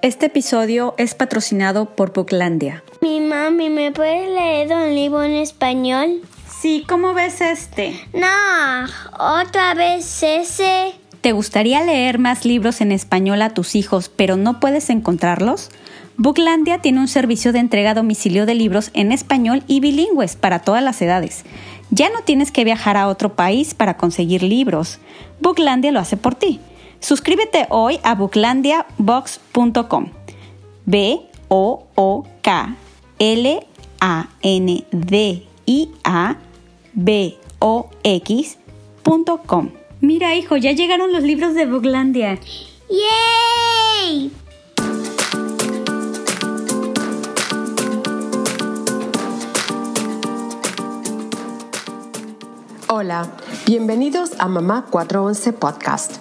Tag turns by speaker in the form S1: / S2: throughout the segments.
S1: Este episodio es patrocinado por Booklandia.
S2: Mi mami, ¿me puedes leer un libro en español?
S1: Sí, ¿cómo ves este?
S2: No, otra vez ese.
S1: ¿Te gustaría leer más libros en español a tus hijos, pero no puedes encontrarlos? Booklandia tiene un servicio de entrega a domicilio de libros en español y bilingües para todas las edades. Ya no tienes que viajar a otro país para conseguir libros. Booklandia lo hace por ti. Suscríbete hoy a booklandiabox.com. B O O K L A N D I A B O X.com. Mira, hijo, ya llegaron los libros de Booklandia.
S2: ¡Yay!
S3: Hola, bienvenidos a Mamá 411 Podcast,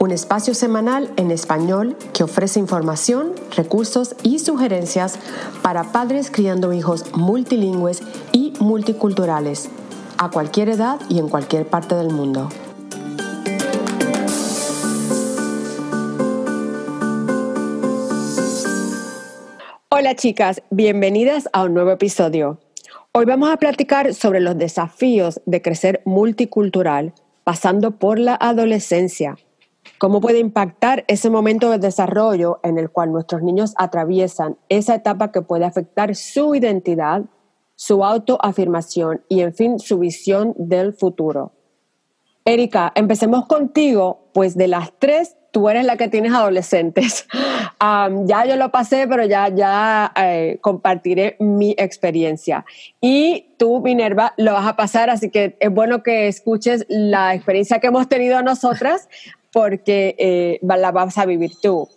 S3: un espacio semanal en español que ofrece información, recursos y sugerencias para padres criando hijos multilingües y multiculturales, a cualquier edad y en cualquier parte del mundo. Hola chicas, bienvenidas a un nuevo episodio. Hoy vamos a platicar sobre los desafíos de crecer multicultural pasando por la adolescencia. Cómo puede impactar ese momento de desarrollo en el cual nuestros niños atraviesan esa etapa que puede afectar su identidad, su autoafirmación y, en fin, su visión del futuro. Erika, empecemos contigo, pues de las tres, tú eres la que tienes adolescentes. Ya yo lo pasé, pero ya, ya eh, compartiré mi experiencia. Y tú, Minerva, lo vas a pasar, así que es bueno que escuches la experiencia que hemos tenido nosotras, porque eh, la vas a vivir tú.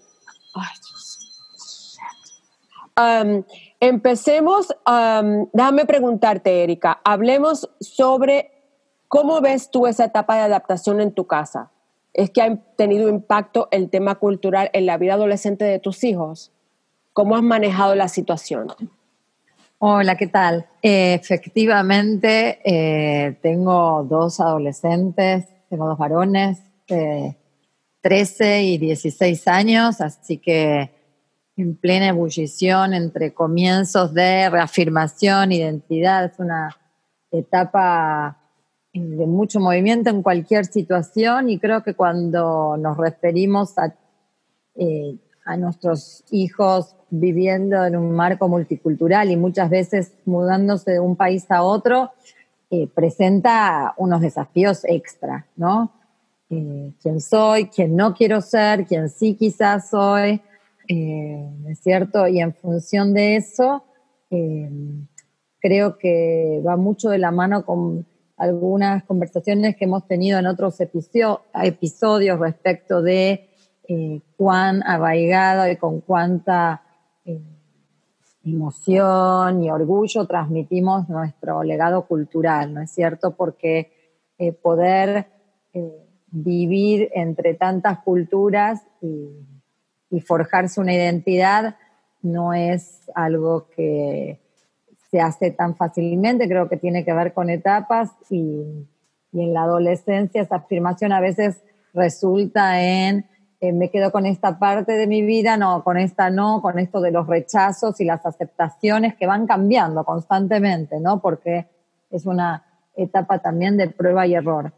S3: Um, empecemos, um, déjame preguntarte, Erika, hablemos sobre cómo ves tú esa etapa de adaptación en tu casa es que ha tenido impacto el tema cultural en la vida adolescente de tus hijos? ¿Cómo has manejado la situación?
S4: Hola, ¿qué tal? Eh, efectivamente, eh, tengo dos adolescentes, tengo dos varones de 13 y 16 años, así que en plena ebullición entre comienzos de reafirmación, identidad, es una etapa de mucho movimiento en cualquier situación y creo que cuando nos referimos a, eh, a nuestros hijos viviendo en un marco multicultural y muchas veces mudándose de un país a otro, eh, presenta unos desafíos extra, ¿no? Eh, quién soy, quién no quiero ser, quién sí quizás soy, ¿es cierto? Y en función de eso, creo que va mucho de la mano con algunas conversaciones que hemos tenido en otros episodios respecto de eh, cuán arraigado y con cuánta eh, emoción y orgullo transmitimos nuestro legado cultural, ¿no es cierto? Porque eh, poder vivir entre tantas culturas y, forjarse una identidad no es algo que se hace tan fácilmente, creo que tiene que ver con etapas y, en la adolescencia esa afirmación a veces resulta en eh, me quedo con esta parte de mi vida, no, con esta no, con esto de los rechazos y las aceptaciones que van cambiando constantemente, ¿no? Porque es una etapa también de prueba y error.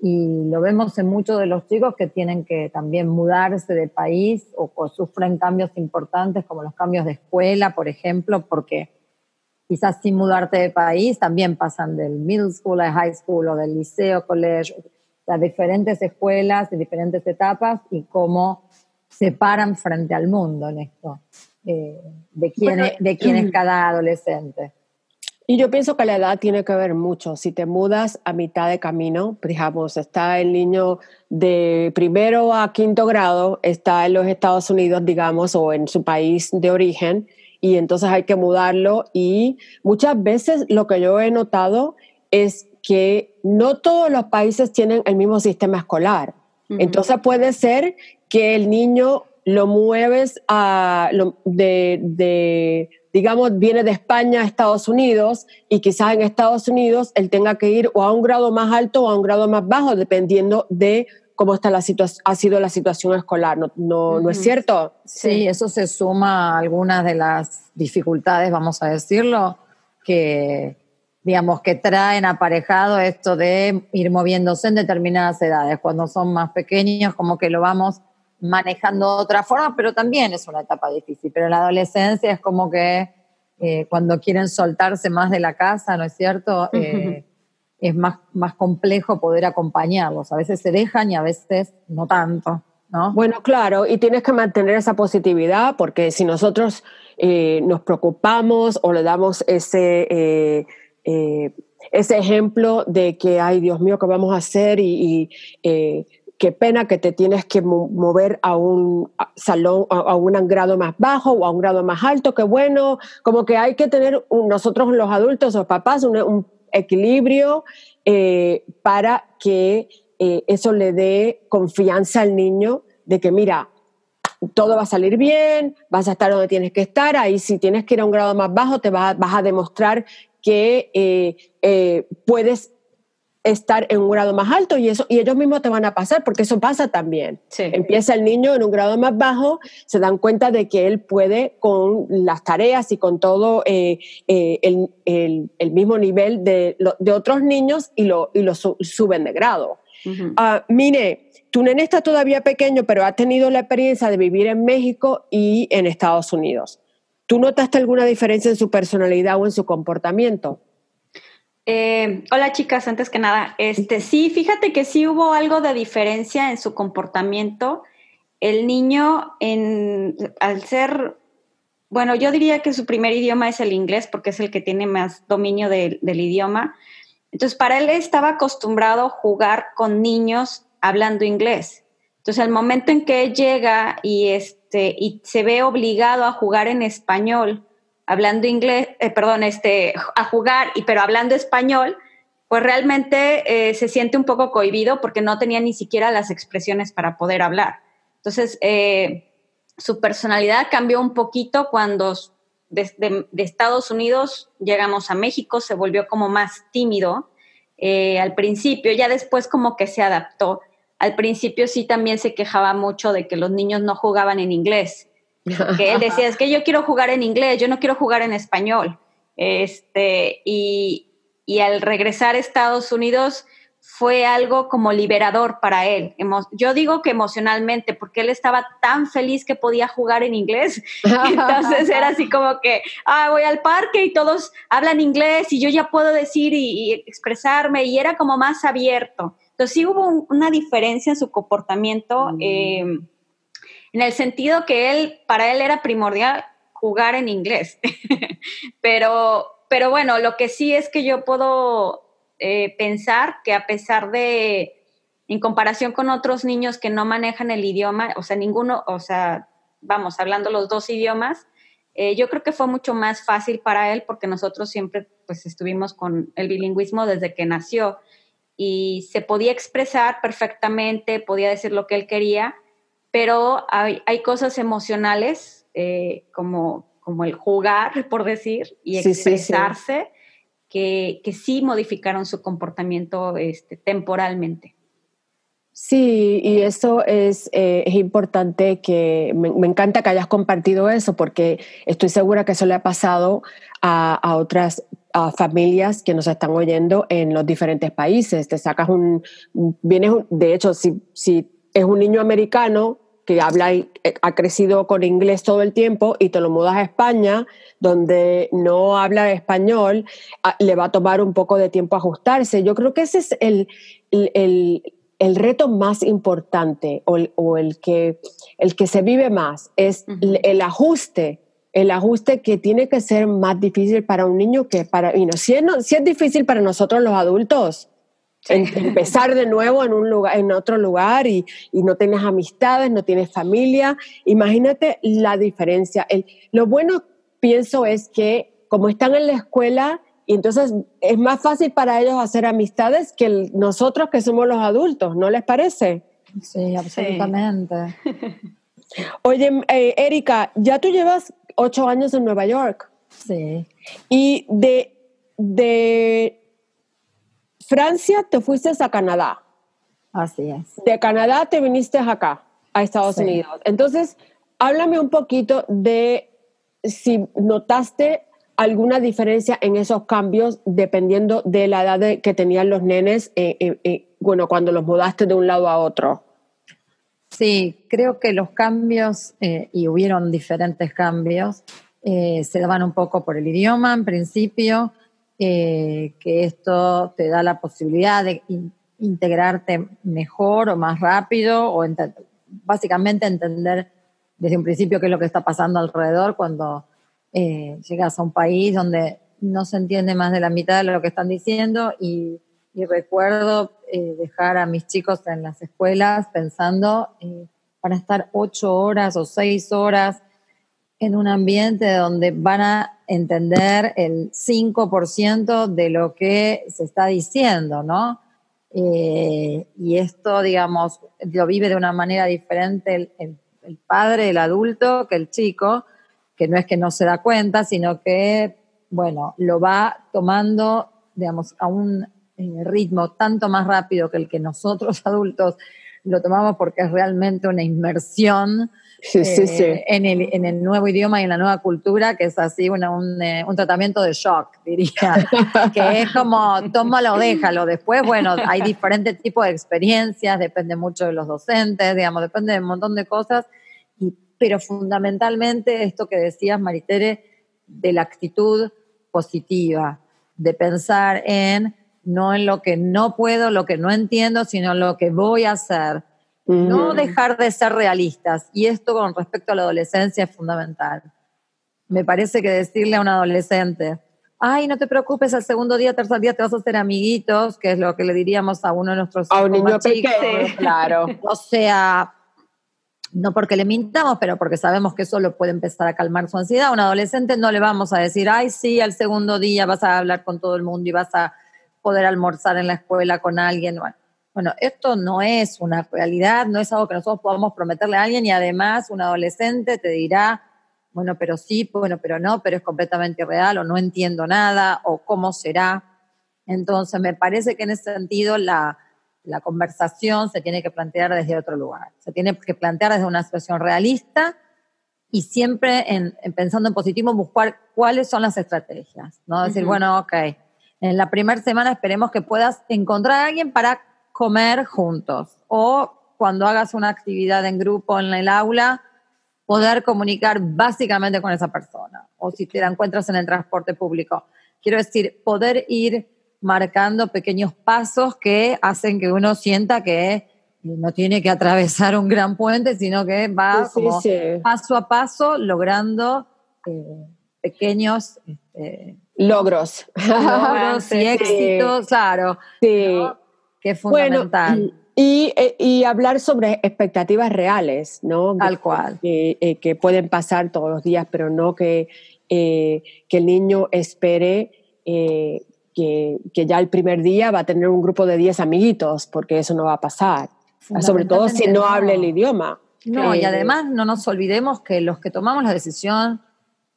S4: Y lo vemos en muchos de los chicos que tienen que también mudarse de país o, o sufren cambios importantes como los cambios de escuela, por ejemplo, porque quizás sin mudarte de país, también pasan del middle school a high school o del liceo, colegio, las diferentes escuelas, de diferentes etapas y cómo se paran frente al mundo en esto, eh, de, quién es, de quién es cada adolescente.
S3: Y yo pienso que la edad tiene que ver mucho. Si te mudas a mitad de camino, digamos, está el niño de primero a quinto grado, está en los Estados Unidos, digamos, o en su país de origen, y entonces hay que mudarlo. Y muchas veces lo que yo he notado es que no todos los países tienen el mismo sistema escolar. Entonces puede ser que el niño lo mueves a, de digamos, viene de España a Estados Unidos y quizás en Estados Unidos él tenga que ir o a un grado más alto o a un grado más bajo, dependiendo de cómo está la ha sido la situación escolar, ¿no, no, es cierto?
S4: Sí, eso se suma a algunas de las dificultades, vamos a decirlo, que digamos que traen aparejado esto de ir moviéndose en determinadas edades. Cuando son más pequeños, como que lo vamos manejando de otra forma, pero también es una etapa difícil. Pero la adolescencia es como que eh, cuando quieren soltarse más de la casa, ¿no es cierto? Eh, es más, más complejo poder acompañarlos. A veces se dejan y a veces no tanto. ¿No?
S3: Bueno, claro, y tienes que mantener esa positividad porque si nosotros eh, nos preocupamos o le damos ese, ese ejemplo de que, ay Dios mío, ¿qué vamos a hacer? Y, y qué pena que te tienes que mover a un salón, a, un grado más bajo o a un grado más alto, qué bueno, como que hay que tener nosotros los adultos o papás un, equilibrio eh, para que eh, eso le dé confianza al niño de que mira, todo va a salir bien, vas a estar donde tienes que estar, ahí si tienes que ir a un grado más bajo te vas a demostrar que eh, puedes estar en un grado más alto y eso y ellos mismos te van a pasar porque eso pasa también. Empieza el niño en un grado más bajo, se dan cuenta de que él puede con las tareas y con todo eh, eh, el, mismo nivel de, de, otros niños y lo, y lo suben de grado. Ah, Mine, tu nene está todavía pequeño, pero ha tenido la experiencia de vivir en México y en Estados Unidos. ¿Tú notaste alguna diferencia en su personalidad o en su comportamiento?
S5: Eh, hola chicas, antes que nada, este sí, fíjate que sí hubo algo de diferencia en su comportamiento. El niño, en, al ser, bueno, yo diría que su primer idioma es el inglés porque es el que tiene más dominio del idioma. Entonces, para él estaba acostumbrado a jugar con niños hablando inglés. Entonces, al momento en que llega y, este, y se ve obligado a jugar en español, hablando inglés, eh, perdón, este, a jugar, y, pero hablando español, pues realmente eh, se siente un poco cohibido porque no tenía ni siquiera las expresiones para poder hablar. Entonces, eh, su personalidad cambió un poquito cuando desde de Estados Unidos llegamos a México, se volvió como más tímido al principio, ya después como que se adaptó. Al principio sí también se quejaba mucho de que los niños no jugaban en inglés que él decía, es que yo quiero jugar en inglés, yo no quiero jugar en español. Este, y, y al regresar a Estados Unidos fue algo como liberador para él. Yo digo que emocionalmente, porque él estaba tan feliz que podía jugar en inglés. Entonces era así como que, ah, voy al parque y todos hablan inglés y yo ya puedo decir y, expresarme y era como más abierto. Entonces sí hubo una diferencia en su comportamiento. Mm. Eh, en el sentido que él, para él era primordial jugar en inglés. pero, pero bueno, lo que sí es que yo puedo eh, pensar que a pesar de, en comparación con otros niños que no manejan el idioma, o sea, ninguno, o sea, vamos, hablando los dos idiomas, eh, yo creo que fue mucho más fácil para él porque nosotros siempre pues estuvimos con el bilingüismo desde que nació y se podía expresar perfectamente, podía decir lo que él quería pero hay, cosas emocionales eh, como, como el jugar, por decir, y expresarse, Que, que, sí modificaron su comportamiento este, temporalmente.
S3: Sí, y eso es, eh, es importante que me, encanta que hayas compartido eso porque estoy segura que eso le ha pasado a, a otras familias que nos están oyendo en los diferentes países. Te sacas un, vienes, de hecho, si, si es un niño americano que habla y eh, ha crecido con inglés todo el tiempo y te lo mudas a España, donde no habla español, ah, le va a tomar un poco de tiempo ajustarse. Yo creo que ese es el, el, el, reto más importante o, o, el, que, el que se vive más, es el ajuste el ajuste que tiene que ser más difícil para un niño que para, y no, si, es, si es difícil para nosotros los adultos, empezar de nuevo en un lugar, en otro lugar y, y, no tienes amistades, no tienes familia, imagínate la diferencia. El, lo bueno pienso es que como están en la escuela, y entonces es más fácil para ellos hacer amistades que nosotros que somos los adultos, ¿no les parece?
S4: Sí, absolutamente.
S3: Oye, eh, Erika, ya tú llevas ocho años en Nueva York.
S4: Sí.
S3: Y de, de Francia te fuiste a Canadá.
S4: Así es.
S3: De Canadá te viniste acá, a Estados Unidos. Entonces, háblame un poquito de si notaste alguna diferencia en esos cambios dependiendo de la edad que tenían los nenes, eh, eh, eh, bueno, cuando los mudaste de un lado a otro.
S4: Sí, creo que los cambios, y hubieron diferentes cambios, se daban un poco por el idioma en principio, que esto te da la posibilidad de integrarte mejor o más rápido, o básicamente entender desde un principio qué es lo que está pasando alrededor cuando eh, llegas a un país donde no se entiende más de la mitad de lo que están diciendo y, recuerdo eh, dejar a mis chicos en las escuelas pensando eh, para estar ocho horas o seis horas en un ambiente donde van a entender el 5% de lo que se está diciendo, ¿no? y esto, digamos, lo vive de una manera diferente el padre, el adulto, que el chico, que no es que no se da cuenta, sino que, bueno, lo va tomando, digamos, a un eh, ritmo tanto más rápido que el que nosotros adultos lo tomamos porque es realmente una inmersión eh, En, el, en, el, nuevo idioma y en la nueva cultura, que es así una, un, eh, un, tratamiento de shock, diría, que es como tómalo o déjalo. Después, bueno, hay diferentes tipos de experiencias, depende mucho de los docentes, digamos, depende de un montón de cosas pero fundamentalmente esto que decías, Maritere, de la actitud positiva, de pensar en no en lo que no puedo, lo que no entiendo, sino lo que voy a hacer. No dejar de ser realistas. Y esto con respecto a la adolescencia es fundamental. Me parece que decirle a un adolescente, ay, no te preocupes, al segundo día, tercer día te vas a hacer amiguitos, que es lo que le diríamos a uno de nuestros
S3: a un niño pequeño, claro.
S4: O sea, no porque le mintamos, pero porque sabemos que eso lo puede empezar a calmar su ansiedad. A un adolescente no le vamos a decir, ay, sí, al segundo día vas a hablar con todo el mundo y vas a poder almorzar en la escuela con alguien. Bueno, esto no es una realidad, no es algo que nosotros podamos prometerle a alguien y además un adolescente te dirá, bueno, pero sí, bueno, pero no, pero es completamente irreal o no entiendo nada o cómo será. Entonces, me parece que en ese sentido la, la conversación se tiene que plantear desde otro lugar. Se tiene que plantear desde una situación realista y siempre en, pensando en positivo buscar cuáles son las estrategias. ¿no? Decir, bueno, ok, en la primera semana esperemos que puedas encontrar a alguien para comer juntos. O cuando hagas una actividad en grupo en el aula, poder comunicar básicamente con esa persona. O si te la encuentras en el transporte público. Quiero decir, poder ir marcando pequeños pasos que hacen que uno sienta que no tiene que atravesar un gran puente, sino que va como paso a paso logrando eh, pequeños este,
S3: logros.
S4: logros y éxitos, claro.
S3: Sí.
S4: Que es fundamental.
S3: y, eh, y, hablar sobre expectativas reales, ¿no?
S4: Tal cual.
S3: Que, eh, que, pueden pasar todos los días, pero no que, que el niño espere que, ya el primer día va a tener un grupo de 10 amiguitos, porque eso no va a pasar. Sobre todo si no, hable el idioma.
S4: No, y eh, además no nos olvidemos que los que tomamos la decisión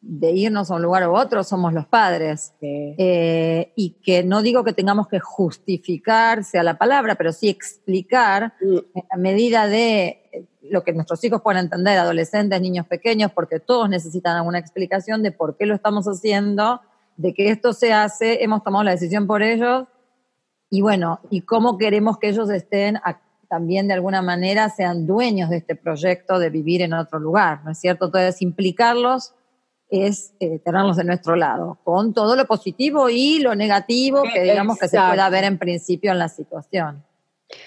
S4: de irnos a un lugar u otro somos los padres. Eh, y que no digo que tengamos que justificarse a la palabra, pero sí explicar mm. en la medida de eh, lo que nuestros hijos puedan entender, adolescentes, niños pequeños, porque todos necesitan alguna explicación de por qué lo estamos haciendo de que esto se hace, hemos tomado la decisión por ellos y bueno, y cómo queremos que ellos estén también de alguna manera sean dueños de este proyecto de vivir en otro lugar, ¿no es cierto? Entonces, implicarlos es eh, tenerlos de nuestro lado, con todo lo positivo y lo negativo que digamos que se pueda ver en principio en la situación.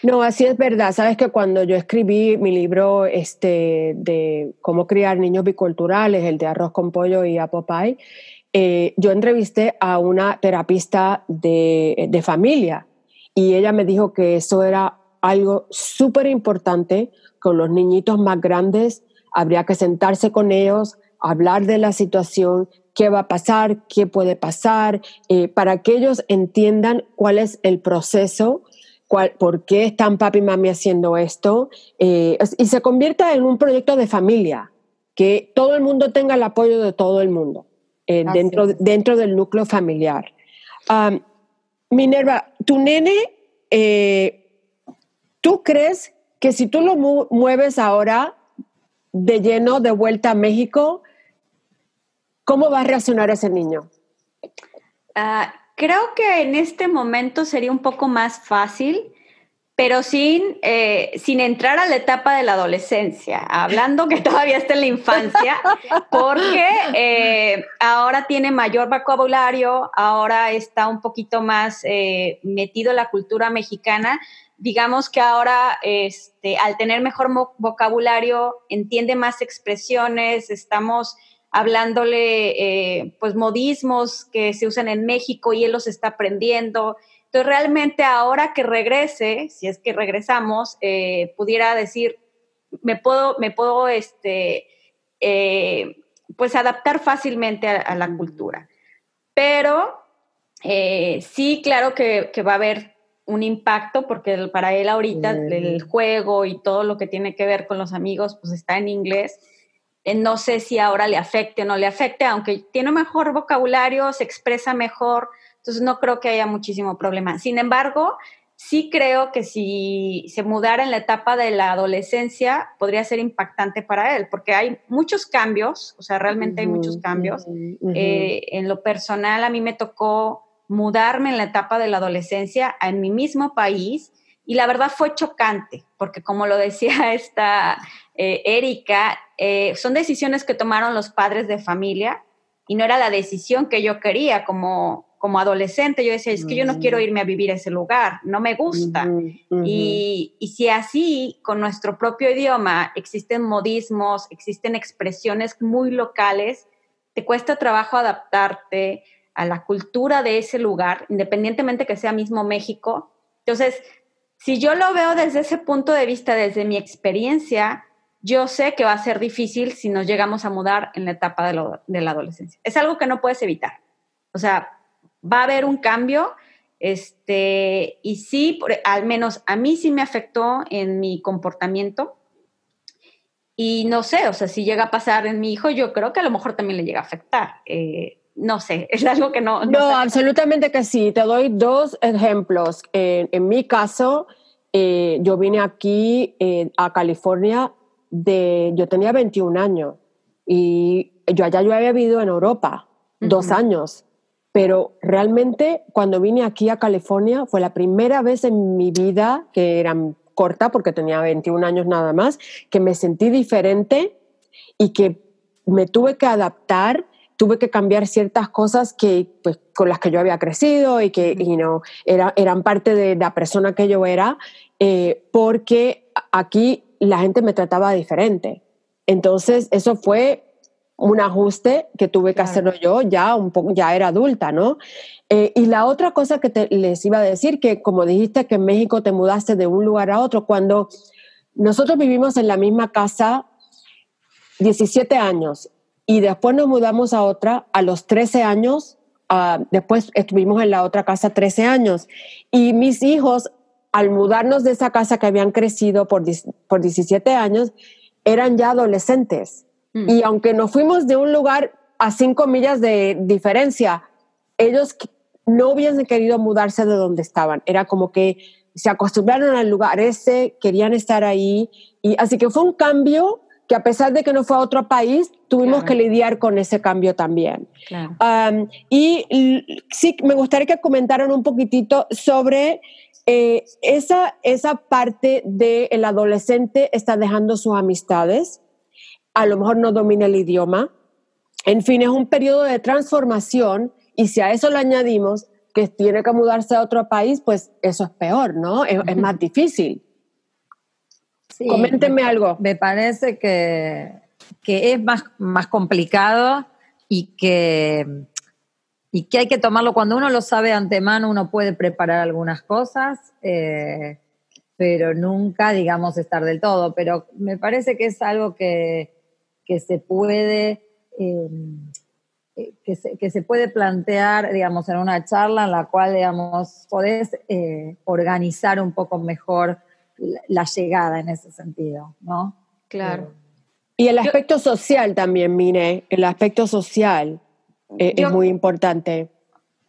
S3: No, así es verdad. Sabes que cuando yo escribí mi libro este, de cómo criar niños biculturales, el de arroz con pollo y apple pie, eh, yo entrevisté a una terapista de, de familia y ella me dijo que eso era algo súper importante con los niñitos más grandes. Habría que sentarse con ellos, hablar de la situación, qué va a pasar, qué puede pasar, eh, para que ellos entiendan cuál es el proceso, cuál, por qué están papi y mami haciendo esto, eh, y se convierta en un proyecto de familia, que todo el mundo tenga el apoyo de todo el mundo eh, dentro, dentro del núcleo familiar. Minerva, tu nene, ¿tú crees que si tú lo mueves ahora de lleno de vuelta a México, ¿Cómo va a reaccionar ese niño?
S5: Ah, creo que en este momento sería un poco más fácil, pero sin, eh, sin entrar a la etapa de la adolescencia, hablando que todavía está en la infancia, porque eh, ahora tiene mayor vocabulario, ahora está un poquito más eh, metido en la cultura mexicana. Digamos que ahora, este, al tener mejor vocabulario, entiende más expresiones, estamos hablándole eh, pues modismos que se usan en México y él los está aprendiendo. Entonces realmente ahora que regrese, si es que regresamos, eh, pudiera decir, me puedo, me puedo este, eh, pues adaptar fácilmente a, la cultura. Pero sí, claro que, que, va a haber un impacto porque para él ahorita el juego y todo lo que tiene que ver con los amigos pues está en inglés no sé si ahora le afecte o no le afecte, aunque tiene mejor vocabulario, se expresa mejor, entonces no creo que haya muchísimo problema. Sin embargo, sí creo que si se mudara en la etapa de la adolescencia, podría ser impactante para él, porque hay muchos cambios, o sea, realmente hay muchos cambios. Eh, en lo personal, a mí me tocó mudarme en la etapa de la adolescencia en mi mismo país y la verdad fue chocante, porque como lo decía esta eh, Erika, eh, son decisiones que tomaron los padres de familia y no era la decisión que yo quería como, como adolescente. Yo decía, es que yo no quiero irme a vivir a ese lugar, no me gusta. Y, y, si así, con nuestro propio idioma, existen modismos, existen expresiones muy locales, te cuesta trabajo adaptarte a la cultura de ese lugar, independientemente que sea mismo México. Entonces, si yo lo veo desde ese punto de vista, desde mi experiencia, yo sé que va a ser difícil si nos llegamos a mudar en la etapa de, la adolescencia. Es algo que no puedes evitar. O sea, va a haber un cambio, este, y sí, al menos a mí sí me afectó en mi comportamiento. Y no sé, o sea, si llega a pasar en mi hijo, yo creo que a lo mejor también le llega a afectar. Eh, no sé, es algo que no...
S3: No, absolutamente que sí. Te doy dos ejemplos. en mi caso, eh, yo vine aquí eh, a California de, yo tenía 21 años y yo allá yo había vivido en Europa dos años, pero realmente cuando vine aquí a California fue la primera vez en mi vida que era corta porque tenía 21 años nada más, que me sentí diferente y que me tuve que adaptar tuve que cambiar ciertas cosas que, pues, con las que yo había crecido y que you era, eran parte de la persona que yo era, eh, porque aquí la gente me trataba diferente. Entonces, eso fue un ajuste que tuve que hacerlo yo, ya un poco, ya era adulta, ¿no? Eh, y la otra cosa que les iba a decir, que como dijiste que en México te mudaste de un lugar a otro, cuando nosotros vivimos en la misma casa 17 años y después nos mudamos a otra a los 13 años. Uh, después estuvimos en la otra casa 13 años y mis hijos, al mudarnos de esa casa que habían crecido por, por 17 años, eran ya adolescentes. Mm. Y aunque nos fuimos de un lugar a cinco millas de diferencia, ellos no hubiesen querido mudarse de donde estaban. Era como que se acostumbraron al lugar ese, querían estar ahí. Y así que fue un cambio que a pesar de que no fue a otro país, tuvimos que lidiar con ese cambio también. y sí, me gustaría que comentaran un poquitito sobre eh, esa, esa parte del el adolescente está dejando sus amistades, a lo mejor no domina el idioma, en fin, es un periodo de transformación y si a eso le añadimos que tiene que mudarse a otro país, pues eso es peor, ¿no? Es, es más difícil.
S4: Sí,
S3: Coméntenme
S4: me-
S3: algo.
S4: Me parece que, que es más, más complicado y que, y que hay que tomarlo cuando uno lo sabe de antemano, uno puede preparar algunas cosas, eh, pero nunca, digamos, estar del todo. Pero me parece que es algo que, que se puede... eh, que se, que se puede plantear, digamos, en una charla en la cual, digamos, podés eh, organizar un poco mejor la, la llegada en ese sentido, ¿no?
S5: Claro.
S3: Y el aspecto social también, mire, el aspecto social eh,
S5: Yo-
S3: es muy importante.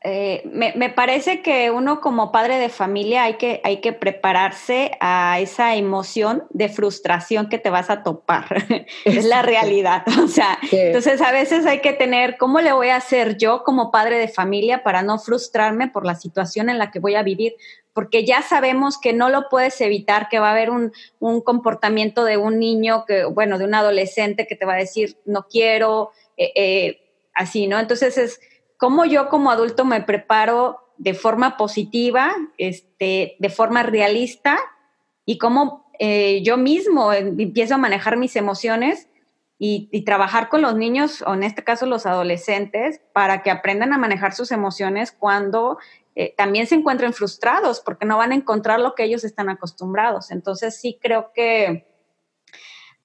S5: Eh, me, me parece que uno como padre de familia hay que, hay que prepararse a esa emoción de frustración que te vas a topar. es la realidad. O sea,
S3: Sí.
S5: entonces a veces hay que tener, ¿cómo le voy a hacer yo como padre de familia para no frustrarme por la situación en la que voy a vivir? Porque ya sabemos que no lo puedes evitar, que va a haber un, un comportamiento de un niño, que, bueno, de un adolescente que te va a decir, no quiero, eh, eh, así, ¿no? Entonces es cómo yo como adulto me preparo de forma positiva, este, de forma realista y cómo eh, yo mismo em- empiezo a manejar mis emociones y, y trabajar con los niños, o en este caso los adolescentes, para que aprendan a manejar sus emociones cuando eh, también se encuentren frustrados, porque no van a encontrar lo que ellos están acostumbrados. Entonces sí creo que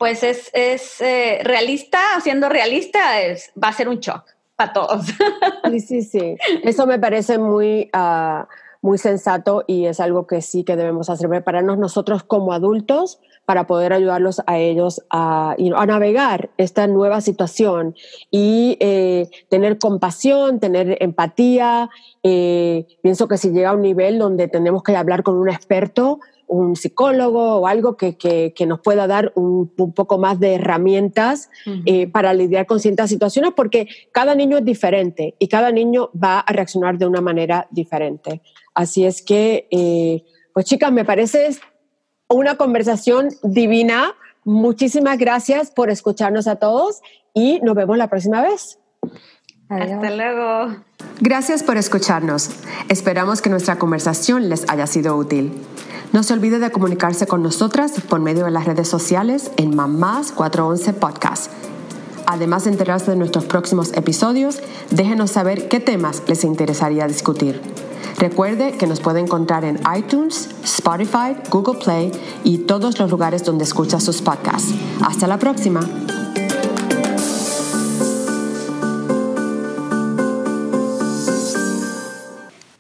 S5: pues es, es eh, realista, siendo realista, va a ser un shock para todos.
S3: Sí, sí, sí. Eso me parece muy, ah, muy sensato y es algo que sí que debemos hacer, prepararnos nosotros como adultos para poder ayudarlos a ellos a navegar esta nueva situación y eh, tener compasión, tener empatía. Eh, pienso que si llega a un nivel donde tenemos que hablar con un experto, un psicólogo o algo que, que, que nos pueda dar un, un, poco más de herramientas eh, para lidiar con ciertas situaciones, porque cada niño es diferente y cada niño va a reaccionar de una manera diferente. Así es que, eh, pues chicas, me parece una conversación divina. Muchísimas gracias por escucharnos a todos y nos vemos la próxima vez.
S5: Adiós. Hasta luego.
S3: Gracias por escucharnos. Esperamos que nuestra conversación les haya sido útil. No se olvide de comunicarse con nosotras por medio de las redes sociales en Mamás 411 Podcast. Además de enterarse de nuestros próximos episodios, déjenos saber qué temas les interesaría discutir. Recuerde que nos puede encontrar en iTunes, Spotify, Google Play y todos los lugares donde escucha sus podcasts. Hasta la próxima.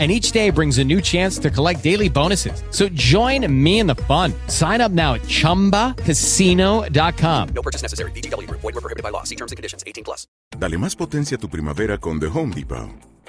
S6: And each day brings a new chance to collect daily bonuses. So join me in the fun. Sign up now at chumbacasino.com.
S7: No purchase necessary. BGW. Void were prohibited by law. See terms and conditions. 18 plus.
S8: Dale más potencia a tu primavera con The Home Depot.